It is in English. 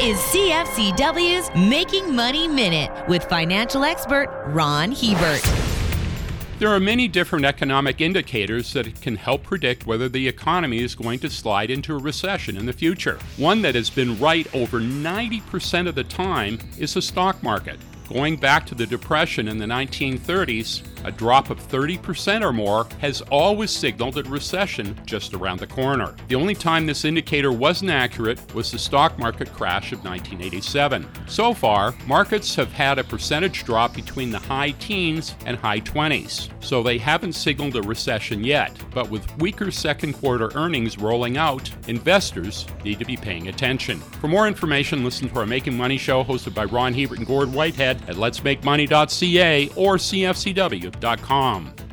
is CFCW's Making Money Minute with financial expert Ron Hebert. There are many different economic indicators that can help predict whether the economy is going to slide into a recession in the future. One that has been right over 90% of the time is the stock market. Going back to the Depression in the 1930s, a drop of 30% or more has always signaled a recession just around the corner. The only time this indicator wasn't accurate was the stock market crash of 1987. So far, markets have had a percentage drop between the high teens and high 20s, so they haven't signaled a recession yet. But with weaker second quarter earnings rolling out, investors need to be paying attention. For more information, listen to our Making Money show hosted by Ron Hebert and Gord Whitehead at letsmakemoney.ca or CFCW com.